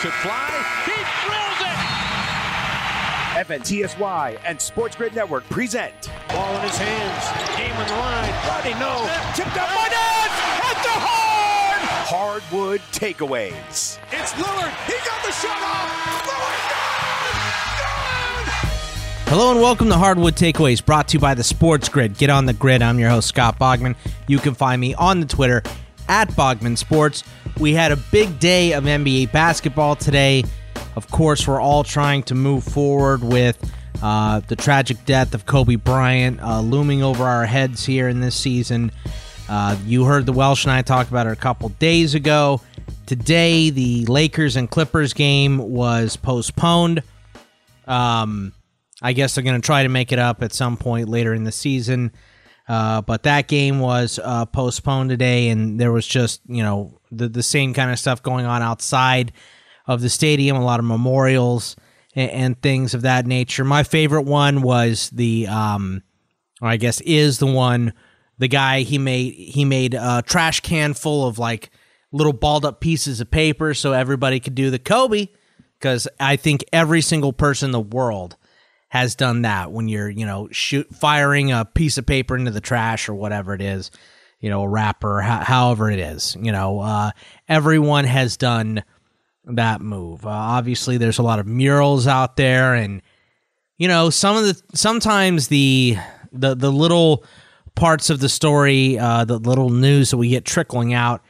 Dribble, lets it fly. He drills it! FNTSY and Sports Grid Network present. Ball in his hands. Game on the line. Rodney, no. Tipped up by Nance at the horn! Hardwood takeaways. It's Lillard. He got the shot off. Hello and welcome to Hardwood Takeaways, brought to you by the Sports Grid. Get on the grid. I'm your host, Scott Bogman. You can find me on the Twitter at Bogman Sports. We had a big day of NBA basketball today. Of course, we're all trying to move forward with uh, the tragic death of Kobe Bryant uh, looming over our heads here in this season. Uh, you heard the Welsh and I talk about it a couple days ago. Today, the Lakers and Clippers game was postponed. Um, I guess they're going to try to make it up at some point later in the season. Uh, but that game was uh, postponed today, and there was just you know the the same kind of stuff going on outside of the stadium. A lot of memorials and, and things of that nature. My favorite one was the, um, or I guess is the one. The guy he made he made a trash can full of like little balled up pieces of paper so everybody could do the Kobe. Because I think every single person in the world has done that when you're, you know, shoot firing a piece of paper into the trash or whatever it is, you know, a wrapper, ho- however it is, you know, uh, everyone has done that move. Uh, obviously, there's a lot of murals out there, and you know, some of the sometimes the the the little parts of the story, uh, the little news that we get trickling out,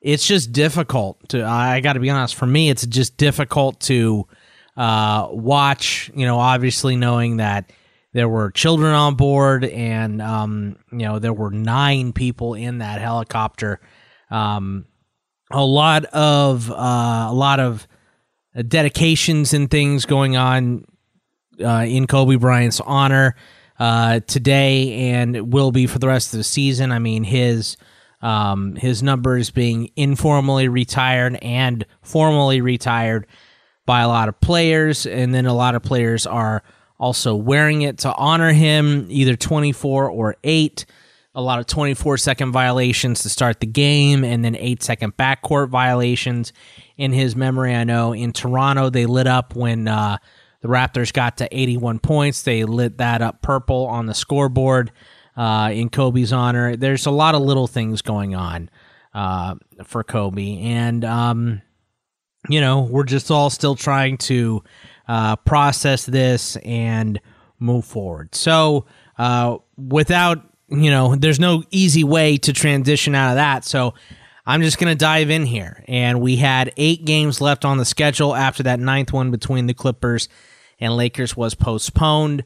it's just difficult to. I got to be honest. For me, it's just difficult to uh, watch. You know, obviously knowing that there were children on board, and um, you know there were nine people in that helicopter. Um, a lot of uh, a lot of dedications and things going on uh, in Kobe Bryant's honor. uh, today and will be for the rest of the season. I mean, his um, his numbers being informally retired and formally retired by a lot of players, and then a lot of players are also wearing it to honor him, either 24 or 8. A lot of 24 second violations to start the game, and then 8 second backcourt violations in his memory. I know in Toronto, they lit up when uh, the Raptors got to 81 points. They lit that up purple on the scoreboard uh, in Kobe's honor. There's a lot of little things going on uh, for Kobe. And, um, you know, we're just all still trying to uh, process this and move forward. So, uh, without, you know, there's no easy way to transition out of that. So, I'm just going to dive in here. And we had eight games left on the schedule after that ninth one between the Clippers and Lakers was postponed.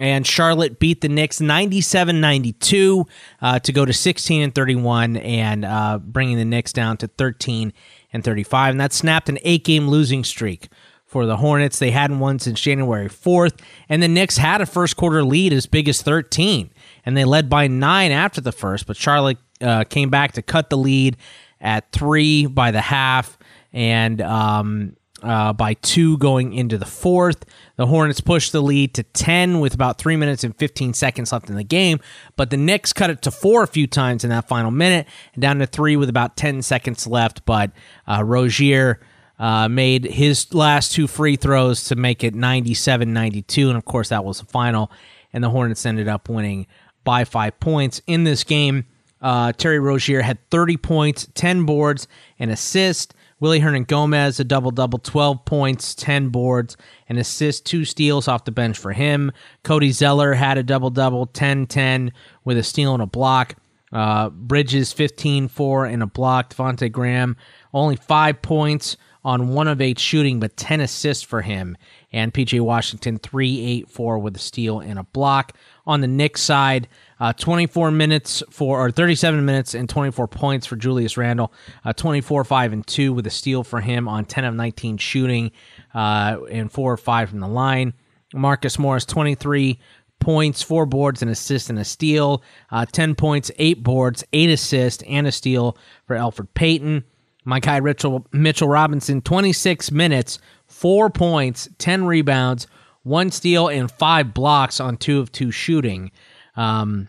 And Charlotte beat the Knicks 97 92 uh, to go to 16 and 31 and uh, bringing the Knicks down to 13 and 35. And that snapped an eight game losing streak for the Hornets. They hadn't won since January 4th. And the Knicks had a first quarter lead as big as 13. And they led by nine after the first, but Charlotte uh, came back to cut the lead at three by the half. And um, uh, by two going into the fourth. The Hornets pushed the lead to 10 with about three minutes and 15 seconds left in the game, but the Knicks cut it to four a few times in that final minute and down to three with about 10 seconds left. But uh, Rozier uh, made his last two free throws to make it 97 92. And of course, that was the final. And the Hornets ended up winning by five points in this game. Uh, Terry Rozier had 30 points, 10 boards, and assist. Willy Hernangomez, a double double, 12 points, 10 boards, and assist, two steals off the bench for him. Cody Zeller had a double double, 10 10 with a steal and a block. Uh, Bridges, 15 4 and a block. Devontae Graham, only five points on one of eight shooting, but 10 assists for him. And PJ Washington, 3 8 4 with a steal and a block. On the Knicks side, uh, 24 minutes for, or 37 minutes and 24 points for Julius Randle. Uh, 24, 5, and 2 with a steal for him on 10 of 19 shooting uh, and 4 or 5 from the line. Marcus Morris, 23 points, 4 boards, an assist, and a steal. Uh, 10 points, 8 boards, 8 assists, and a steal for Elfrid Payton. My guy Mitchell, Mitchell Robinson, 26 minutes, 4 points, 10 rebounds, 1 steal, and 5 blocks on 2 of 2 shooting. Um,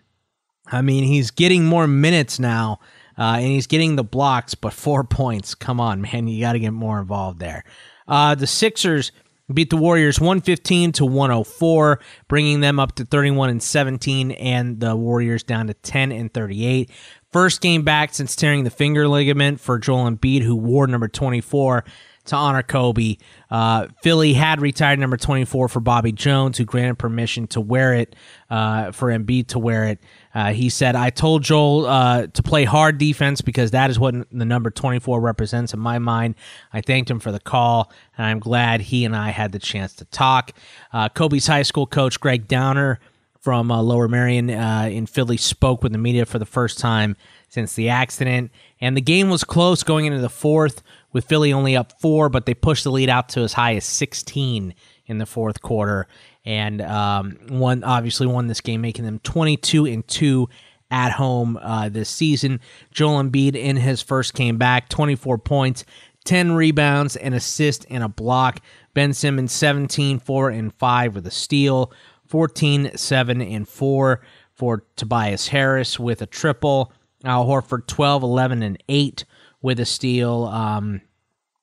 I mean, he's getting more minutes now, uh, and he's getting the blocks, but four points. Come on, man, you got to get more involved there. Uh, the Sixers beat the Warriors 115 to 104, bringing them up to 31 and 17, and the Warriors down to 10 and 38. First game back since tearing the finger ligament for Joel Embiid, who wore number 24 to honor Kobe. Uh, Philly had retired number 24 for Bobby Jones, who granted permission to wear it uh, for Embiid to wear it. Uh, he said, I told Joel uh, to play hard defense because that is what the number 24 represents in my mind. I thanked him for the call, and I'm glad he and I had the chance to talk. Uh, Kobe's high school coach, Gregg Downer, from uh, Lower Merion in Philly, spoke with the media for the first time since the accident. And the game was close going into the fourth with Philly only up four, but they pushed the lead out to as high as 16 in the fourth quarter, and um, one obviously won this game, making them 22 and two at home uh, this season. Joel Embiid in his first came back, 24 points, 10 rebounds, an assist, and a block. Ben Simmons 17, 4 and 5 with a steal, 14, 7 and 4 for Tobias Harris with a triple. Al Horford 12, 11 and 8 with a steal. Um,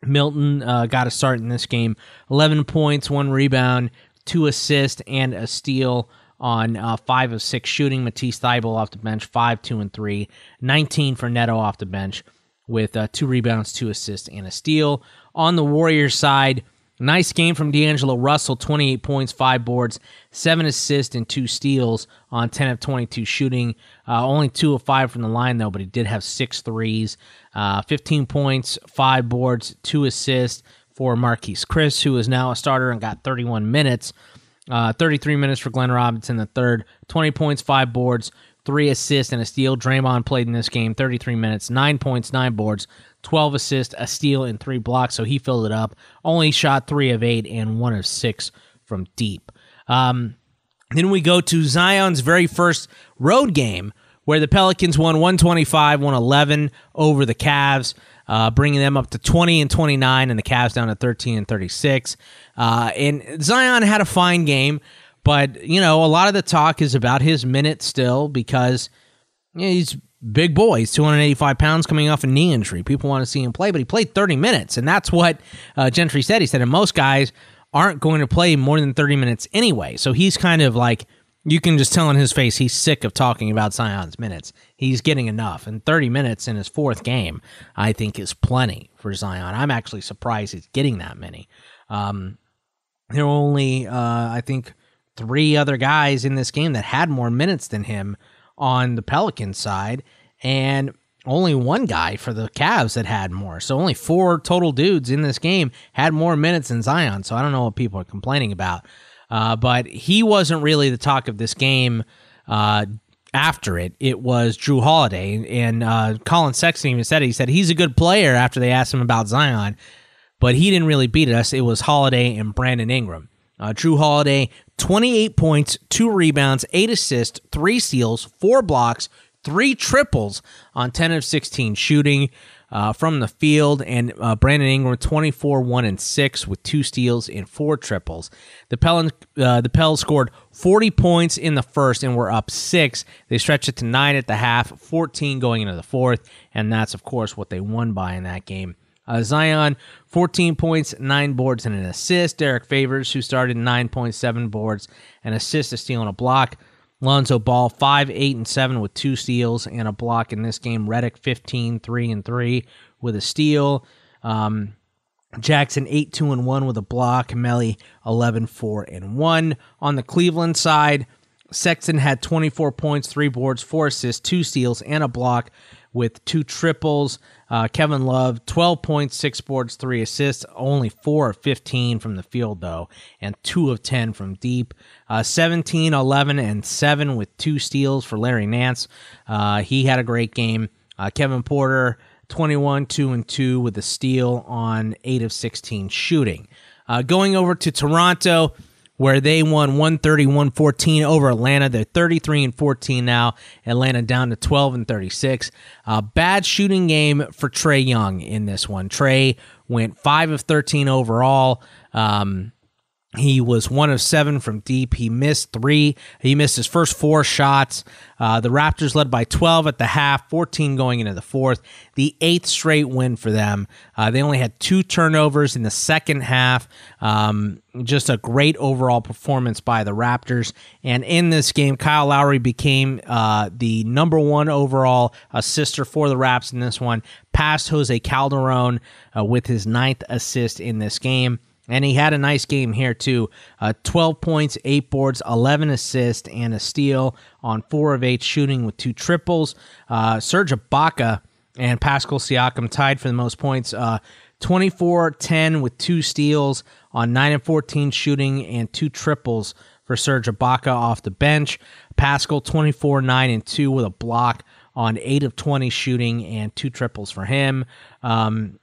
Milton uh, got a start in this game 11 points, one rebound, two assists, and a steal on uh, five of six shooting. Matisse Thybulle off the bench, five, two, and three. 19 for Neto off the bench with uh, two rebounds, two assists, and a steal. On the Warriors side, Nice game from D'Angelo Russell, 28 points, five boards, seven assists, and two steals on 10 of 22 shooting. Uh, only two of five from the line, though, but he did have six threes. Uh, 15 points, five boards, two assists for Marquese Chriss, who is now a starter and got 31 minutes. Uh, 33 minutes for Glenn Robinson, the third. 20 points, five boards, three assists, and a steal. Draymond played in this game 33 minutes, nine points, nine boards, 12 assists, a steal, and three blocks. So he filled it up. Only shot three of eight and one of six from deep. Um, Then we go to Zion's very first road game where the Pelicans won 125 111 over the Cavs. Uh, bringing them up to 20 and 29, and the Cavs down to 13 and 36. Uh, and Zion had a fine game, but you know a lot of the talk is about his minutes still because you know, he's big boy. He's 285 pounds coming off a knee injury. People want to see him play, but he played 30 minutes, and that's what uh, Gentry said. He said, and most guys aren't going to play more than 30 minutes anyway. So he's kind of like you can just tell in his face he's sick of talking about Zion's minutes. He's getting enough. And 30 minutes in his fourth game, I think, is plenty for Zion. I'm actually surprised he's getting that many. Um, there were only, uh, I think, three other guys in this game that had more minutes than him on the Pelican side, and only one guy for the Cavs that had more. So only four total dudes in this game had more minutes than Zion. So I don't know what people are complaining about. Uh, but he wasn't really the talk of this game uh, after it. It was Jrue Holiday. And uh, Collin Sexton even said it. He said he's a good player after they asked him about Zion, but he didn't really beat us. It was Holiday and Brandon Ingram. Uh, Jrue Holiday, 28 points, two rebounds, eight assists, three steals, four blocks, three triples on 10 of 16 shooting uh, from the field, and uh, Brandon Ingram 24 1 and 6 with two steals and four triples. The Pels, uh, the scored 40 points in the first and were up six. They stretched it to nine at the half, 14 going into the fourth, and that's, of course, what they won by in that game. Uh, Zion, 14 points, 9 boards, and an assist. Derrick Favors, who started 9.7 boards, and assist, a steal, and a block. Lonzo Ball, 5, 8, and 7 with two steals and a block in this game. Redick, 15, 3, and 3 with a steal. Um, Jackson, 8, 2, and 1 with a block. Melli, 11, 4, and 1. On the Cleveland side, Sexton had 24 points, 3 boards, 4 assists, 2 steals, and a block with two triples. Uh, Kevin Love, 12 points, 6 boards, 3 assists, only 4 of 15 from the field, though, and 2 of 10 from deep. Uh, 17, 11, and 7 with 2 steals for Larry Nance. Uh, he had a great game. Uh, Kevin Porter, 21, 2 and 2 with a steal on 8 of 16 shooting. Uh, going over to Toronto, where they won 131-14 over Atlanta. They're 33 and 14 now. Atlanta down to 12 and 36. Uh, bad shooting game for Trae Young in this one. Trae went 5 of 13 overall. Um, he was one of seven from deep. He missed three. He missed his first four shots. Uh, the Raptors led by 12 at the half, 14 going into the fourth. The eighth straight win for them. Uh, they only had two turnovers in the second half. Um, just a great overall performance by the Raptors. And in this game, Kyle Lowry became uh, the number one overall assister for the Raps in this one, past Jose Calderon uh, with his ninth assist in this game. And he had a nice game here, too. Uh, 12 points, 8 boards, 11 assists, and a steal on 4 of 8 shooting with two triples. Uh, Serge Ibaka and Pascal Siakam tied for the most points. Uh, 24 10 with two steals on 9 and 14 shooting and two triples for Serge Ibaka off the bench. Pascal 24 9 and 2 with a block on 8 of 20 shooting and two triples for him. Um,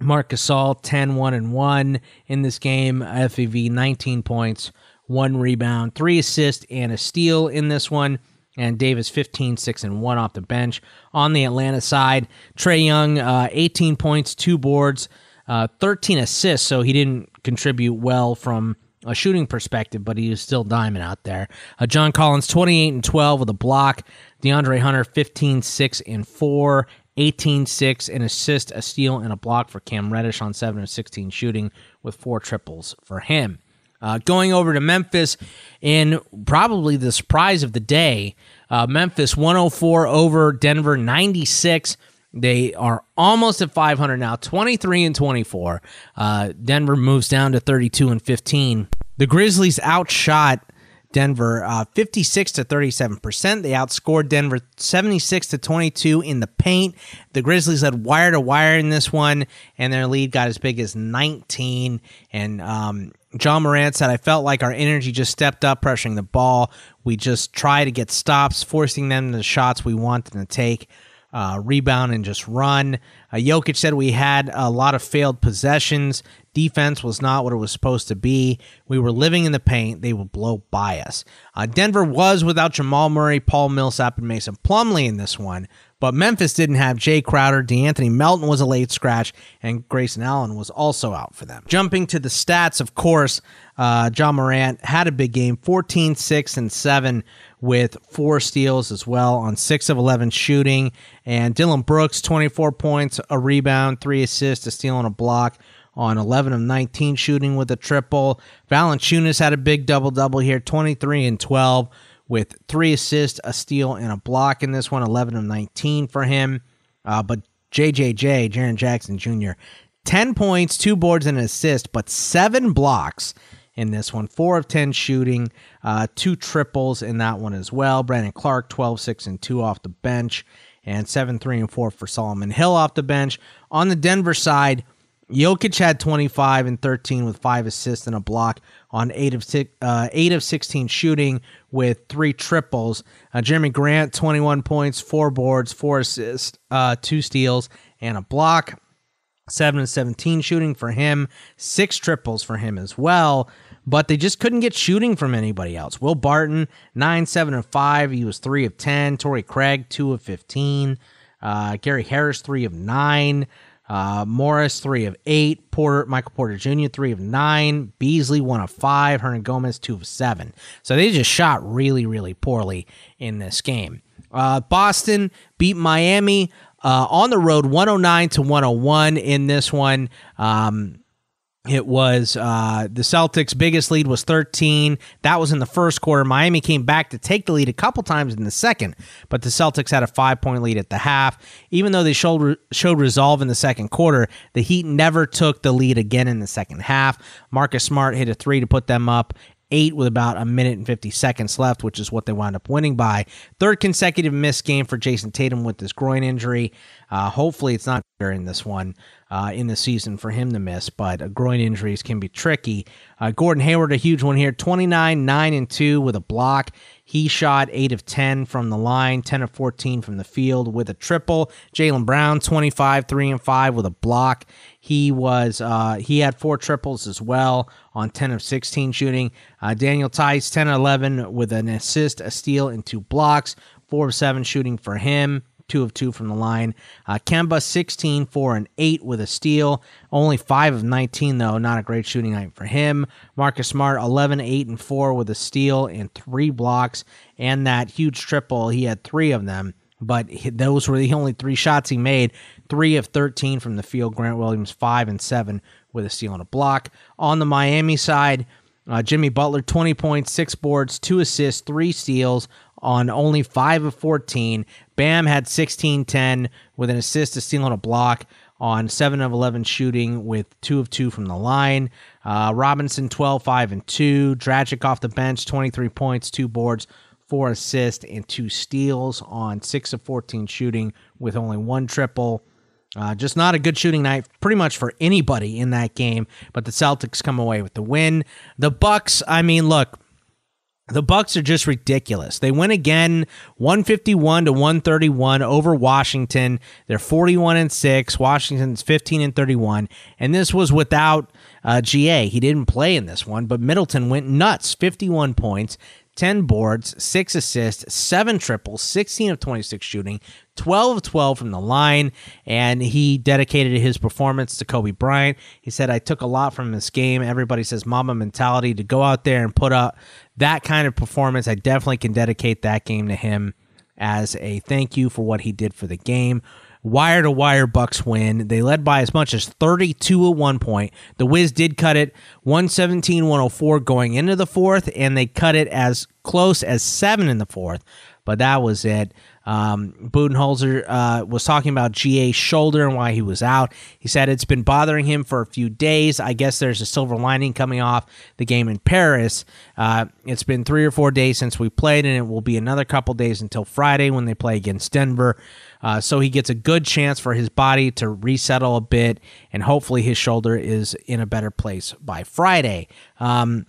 Marc Gasol 10 1 and 1 in this game. FEV 19 points, 1 rebound, 3 assists and a steal in this one. And Davis 15 6 and 1 off the bench. On the Atlanta side, Trae Young uh, 18 points, 2 boards, uh, 13 assists, so he didn't contribute well from a shooting perspective, but he was still diamond out there. Uh, John Collins 28 and 12 with a block. DeAndre Hunter 15 6 and 4 18 6, an assist, a steal, and a block for Cam Reddish on 7 of 16 shooting with four triples for him. Uh, going over to Memphis in probably the surprise of the day, uh, Memphis 104 over Denver 96. They are almost at 500 now, 23 and 24. Uh, Denver moves down to 32 and 15. The Grizzlies outshot Denver uh, 56 to 37 percent. They outscored Denver 76 to 22 in the paint. The Grizzlies had wire to wire in this one, and their lead got as big as 19. And um, Ja Morant said, "I felt like our energy just stepped up, pressuring the ball. We just try to get stops, forcing them the shots we want them to take." Uh, rebound and just run. Uh, Jokic said we had a lot of failed possessions. Defense was not what it was supposed to be. We were living in the paint. They would blow by us. Uh, Denver was without Jamal Murray, Paul Millsap, and Mason Plumlee in this one, but Memphis didn't have Jae Crowder. De'Anthony Melton was a late scratch, and Grayson Allen was also out for them. Jumping to the stats, of course, uh, Ja Morant had a big game 14, 6, and 7 with four steals as well on 6 of 11 shooting. And Dillon Brooks, 24 points, a rebound, three assists, a steal, and a block on 11 of 19 shooting with a triple. Valanciunas had a big double double here, 23 and 12 with three assists, a steal, and a block in this one, 11 of 19 for him. Uh, but JJJ, Jaren Jackson Jr., 10 points, two boards, and an assist, but seven blocks in this one. Four of 10 shooting, uh, two triples in that one as well. Brandon Clarke, 12, 6, and 2 off the bench, and 7, 3, and 4 for Solomon Hill off the bench. On the Denver side, Jokic had 25 and 13 with five assists and a block on eight of six, uh, eight of 16 shooting with three triples. Uh, Jerami Grant 21 points, four boards, four assists, uh, two steals, and a block. Seven and 17 shooting for him, six triples for him as well. But they just couldn't get shooting from anybody else. Will Barton, 9, 7, and 5. He was 3 of 10. Torrey Craig, 2 of 15. Uh, Gary Harris, 3 of 9. Uh, Morris, three of eight. Porter, Michael Porter Jr., three of nine. Beasley, one of five. Hernangomez, two of seven. So they just shot really, really poorly in this game. Uh, Boston beat Miami uh, on the road, 109 to 101 in this one. Um, it was uh, the Celtics' biggest lead was 13. That was in the first quarter. Miami came back to take the lead a couple times in the second, but the Celtics had a five point lead at the half. Even though they showed showed resolve in the second quarter, the Heat never took the lead again in the second half. Marcus Smart hit a three to put them up, eight with about a minute and 50 seconds left, which is what they wound up winning by. Third consecutive missed game for Jayson Tatum with this groin injury. Uh, hopefully, it's not during this one uh, in the season for him to miss, but uh, groin injuries can be tricky. Uh, Gordon Hayward, a huge one here 29, 9, and 2 with a block. He shot 8 of 10 from the line, 10 of 14 from the field with a triple. Jaylen Brown, 25, 3 and 5 with a block. He was uh, he had four triples as well on 10 of 16 shooting. Uh, Daniel Theis, 10 of 11 with an assist, a steal, and two blocks. Four of seven shooting for him two of two from the line. Uh, Kemba, 16, 4 and 8 with a steal. Only 5 of 19, though. Not a great shooting night for him. Marcus Smart, 11, 8 and 4 with a steal and three blocks. And that huge triple, he had three of them, but those were the only three shots he made. Three of 13 from the field. Grant Williams, 5 and 7 with a steal and a block. On the Miami side, uh, Jimmy Butler, 20 points, six boards, two assists, three steals on only 5 of 14. Bam had 16 10 with an assist, a steal, and a block on 7 of 11 shooting with 2 of 2 from the line. Uh, Robinson 12 5 and 2. Dragic off the bench 23 points, 2 boards, 4 assists, and 2 steals on 6 of 14 shooting with only one triple. Uh, just not a good shooting night, pretty much for anybody in that game. But the Celtics come away with the win. The Bucks, I mean, look, the Bucks are just ridiculous. They win again 151 to 131 over Washington. They're 41 and 6. Washington's 15 and 31 and this was without uh, GA. He didn't play in this one, but Middleton went nuts. 51 points, 10 boards, 6 assists, 7 triples, 16 of 26 shooting, 12 of 12 from the line, and he dedicated his performance to Kobe Bryant. He said, I took a lot from this game. Everybody says Mamba mentality to go out there and put up that kind of performance. I definitely can dedicate that game to him as a thank you for what he did for the game wire to wire Bucks win. They led by as much as 32 at one point. The Wiz did cut it 117 104 going into the fourth, and they cut it as close as seven in the fourth. But that was it. Um, Budenholzer uh, was talking about GA's shoulder and why he was out. He said it's been bothering him for a few days. I guess there's a silver lining coming off the game in Paris. Uh, it's been three or four days since we played, and it will be another couple days until Friday when they play against Denver. Uh, so he gets a good chance for his body to resettle a bit, and hopefully his shoulder is in a better place by Friday. Um,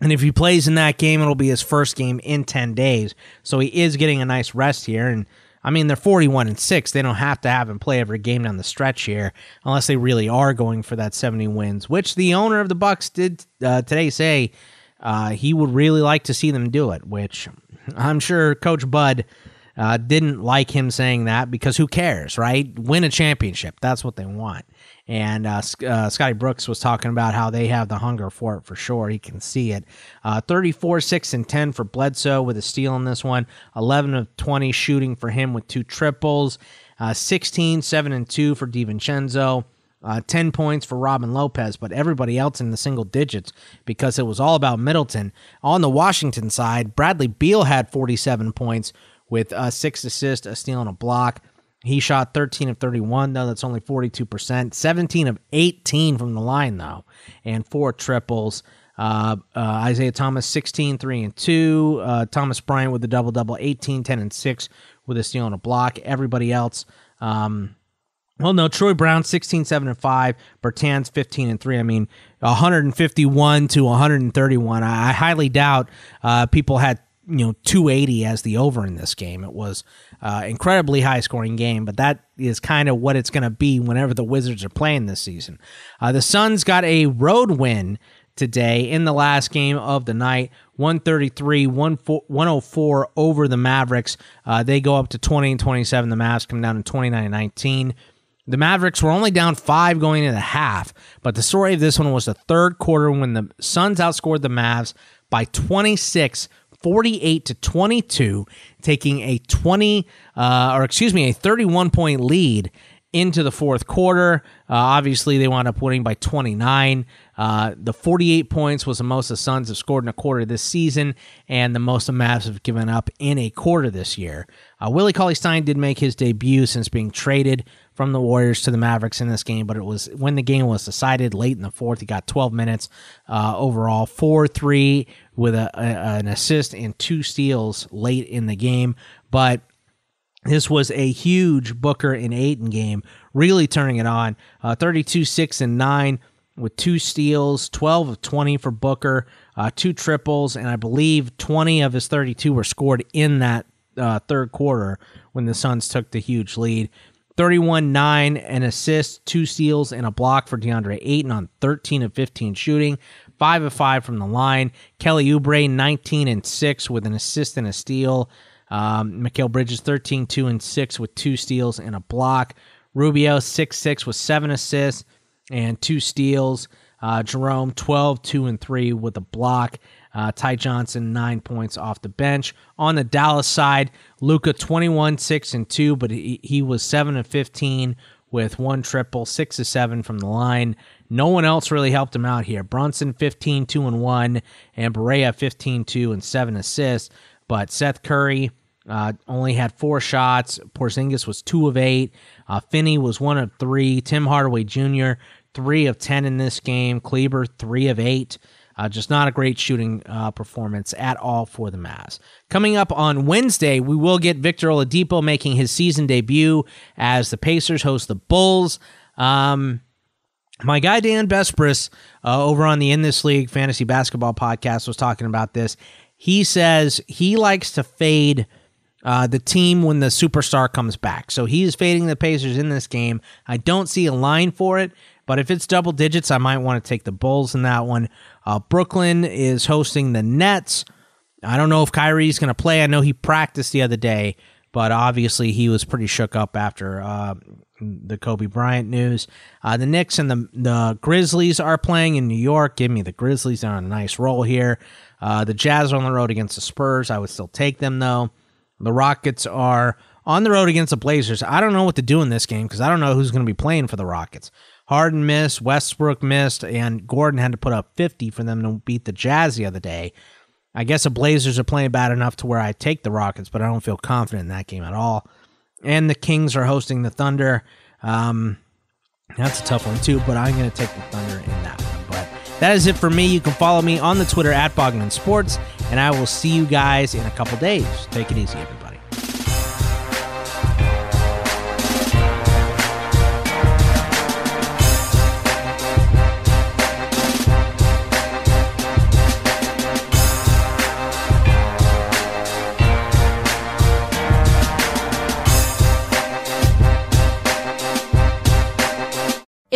and if he plays in that game, it'll be his first game in 10 days. So he is getting a nice rest here. And I mean, they're 41 and 6. They don't have to have him play every game down the stretch here unless they really are going for that 70 wins, which the owner of the Bucks did uh, today say uh, he would really like to see them do it, which I'm sure Coach Bud uh, didn't like him saying that because who cares, right? Win a championship. That's what they want. And uh, uh, Scotty Brooks was talking about how they have the hunger for it for sure. He can see it. Uh, 34, 6, and 10 for Bledsoe with a steal in this one. 11 of 20 shooting for him with two triples. Uh, 16, 7, and 2 for DiVincenzo. Uh, 10 points for Robin Lopez, but everybody else in the single digits because it was all about Middleton. On the Washington side, Bradley Beal had 47 points with uh, six assists, a steal, and a block. He shot 13 of 31, though. That's only 42%. 17 of 18 from the line, though, and four triples. Uh, uh, Isaiah Thomas, 16, 3 and 2. Uh, Thomas Bryant with the double double, 18, 10 and 6 with a steal and a block. Everybody else, um, well, no, Troy Brown, 16, 7 and 5. Bertans, 15 and 3. I mean, 151 to 131. I, I highly doubt uh, people had you know 280 as the over in this game. It was uh, incredibly high scoring game, but that is kind of what it's going to be whenever the Wizards are playing this season. Uh, the Suns got a road win today in the last game of the night 133 104 over the Mavericks. Uh, they go up to 20 and 27. The Mavs come down to 29 and 19. The Mavericks were only down five going into the half, but the story of this one was the third quarter when the Suns outscored the Mavs by 26 48 to 22, taking a 20 uh, or excuse me, a 31 point lead into the fourth quarter. Uh, obviously, they wound up winning by 29. Uh, the 48 points was the most the Suns have scored in a quarter this season, and the most the Mavs have given up in a quarter this year. Uh, Willie Cauley Stein did make his debut since being traded from the Warriors to the Mavericks in this game, but it was when the game was decided late in the fourth. He got 12 minutes uh, overall, 4 3 with a, a, an assist and two steals late in the game. But this was a huge Booker and Ayton game, really turning it on. Uh, 32 6 and 9 with two steals, 12 of 20 for Booker, uh, two triples, and I believe 20 of his 32 were scored in that uh, third quarter when the Suns took the huge lead. 31 9, and assists, two steals, and a block for DeAndre Ayton on 13 of 15 shooting, 5 of 5 from the line. Kelly Oubre, 19 and 6 with an assist and a steal. Um, Mikal Bridges, 13 2 and 6 with two steals and a block. Rubio, 6 6 with seven assists and two steals. Uh, Jerome, 12 2 and 3 with a block. Uh, Ty Johnson, nine points off the bench. On the Dallas side, Luka 21 6 and 2, but he, he was 7 of 15 with one triple, 6 of 7 from the line. No one else really helped him out here. Brunson, 15 2 and 1, and Barea, 15 2 and 7 assists. But Seth Curry, uh, only had four shots. Porzingis was two of eight. Uh, Finney was one of three. Tim Hardaway Jr. three of ten in this game. Kleber three of eight. Uh, just not a great shooting uh, performance at all for the Mavs. Coming up on Wednesday, we will get Victor Oladipo making his season debut as the Pacers host the Bulls. Um, my guy Dan Besbris uh, over on the In This League Fantasy Basketball podcast was talking about this. He says he likes to fade uh, the team when the superstar comes back. So he's fading the Pacers in this game. I don't see a line for it, but if it's double digits, I might want to take the Bulls in that one. Uh, Brooklyn is hosting the Nets. I don't know if Kyrie's going to play. I know he practiced the other day, but obviously he was pretty shook up after uh, the Kobe Bryant news. Uh, the Knicks and the the Grizzlies are playing in New York. Give me the Grizzlies. They're on a nice roll here. Uh, the Jazz are on the road against the Spurs. I would still take them though. The Rockets are on the road against the Blazers. I don't know what to do in this game because I don't know who's going to be playing for the Rockets. Harden missed, Westbrook missed, and Gordon had to put up 50 for them to beat the Jazz the other day. I guess the Blazers are playing bad enough to where I take the Rockets, but I don't feel confident in that game at all. And the Kings are hosting the Thunder. Um, that's a tough one too, but I'm going to take the Thunder in that one. But that is it for me. You can follow me on the Twitter at Bogman Sports, and I will see you guys in a couple days. Take it easy, everybody.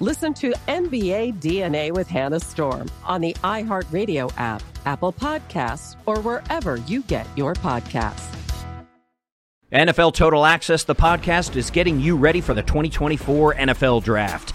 Listen to NBA DNA with Hannah Storm on the iHeartRadio app, Apple Podcasts, or wherever you get your podcasts. NFL Total Access, the podcast, is getting you ready for the 2024 NFL Draft.